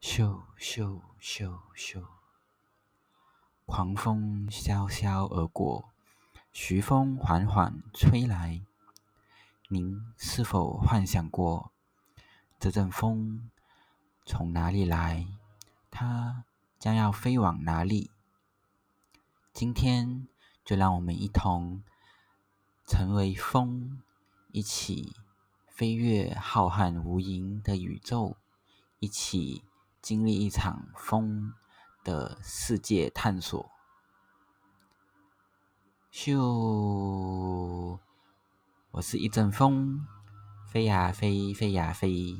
咻咻咻咻，狂风萧萧而过，徐风缓缓吹来。您是否幻想过，这阵风从哪里来？它将要飞往哪里？今天就让我们一同成为风，一起飞越浩瀚无垠的宇宙，一起。经历一场风的世界探索，咻！我是一阵风，飞呀飞，飞呀飞。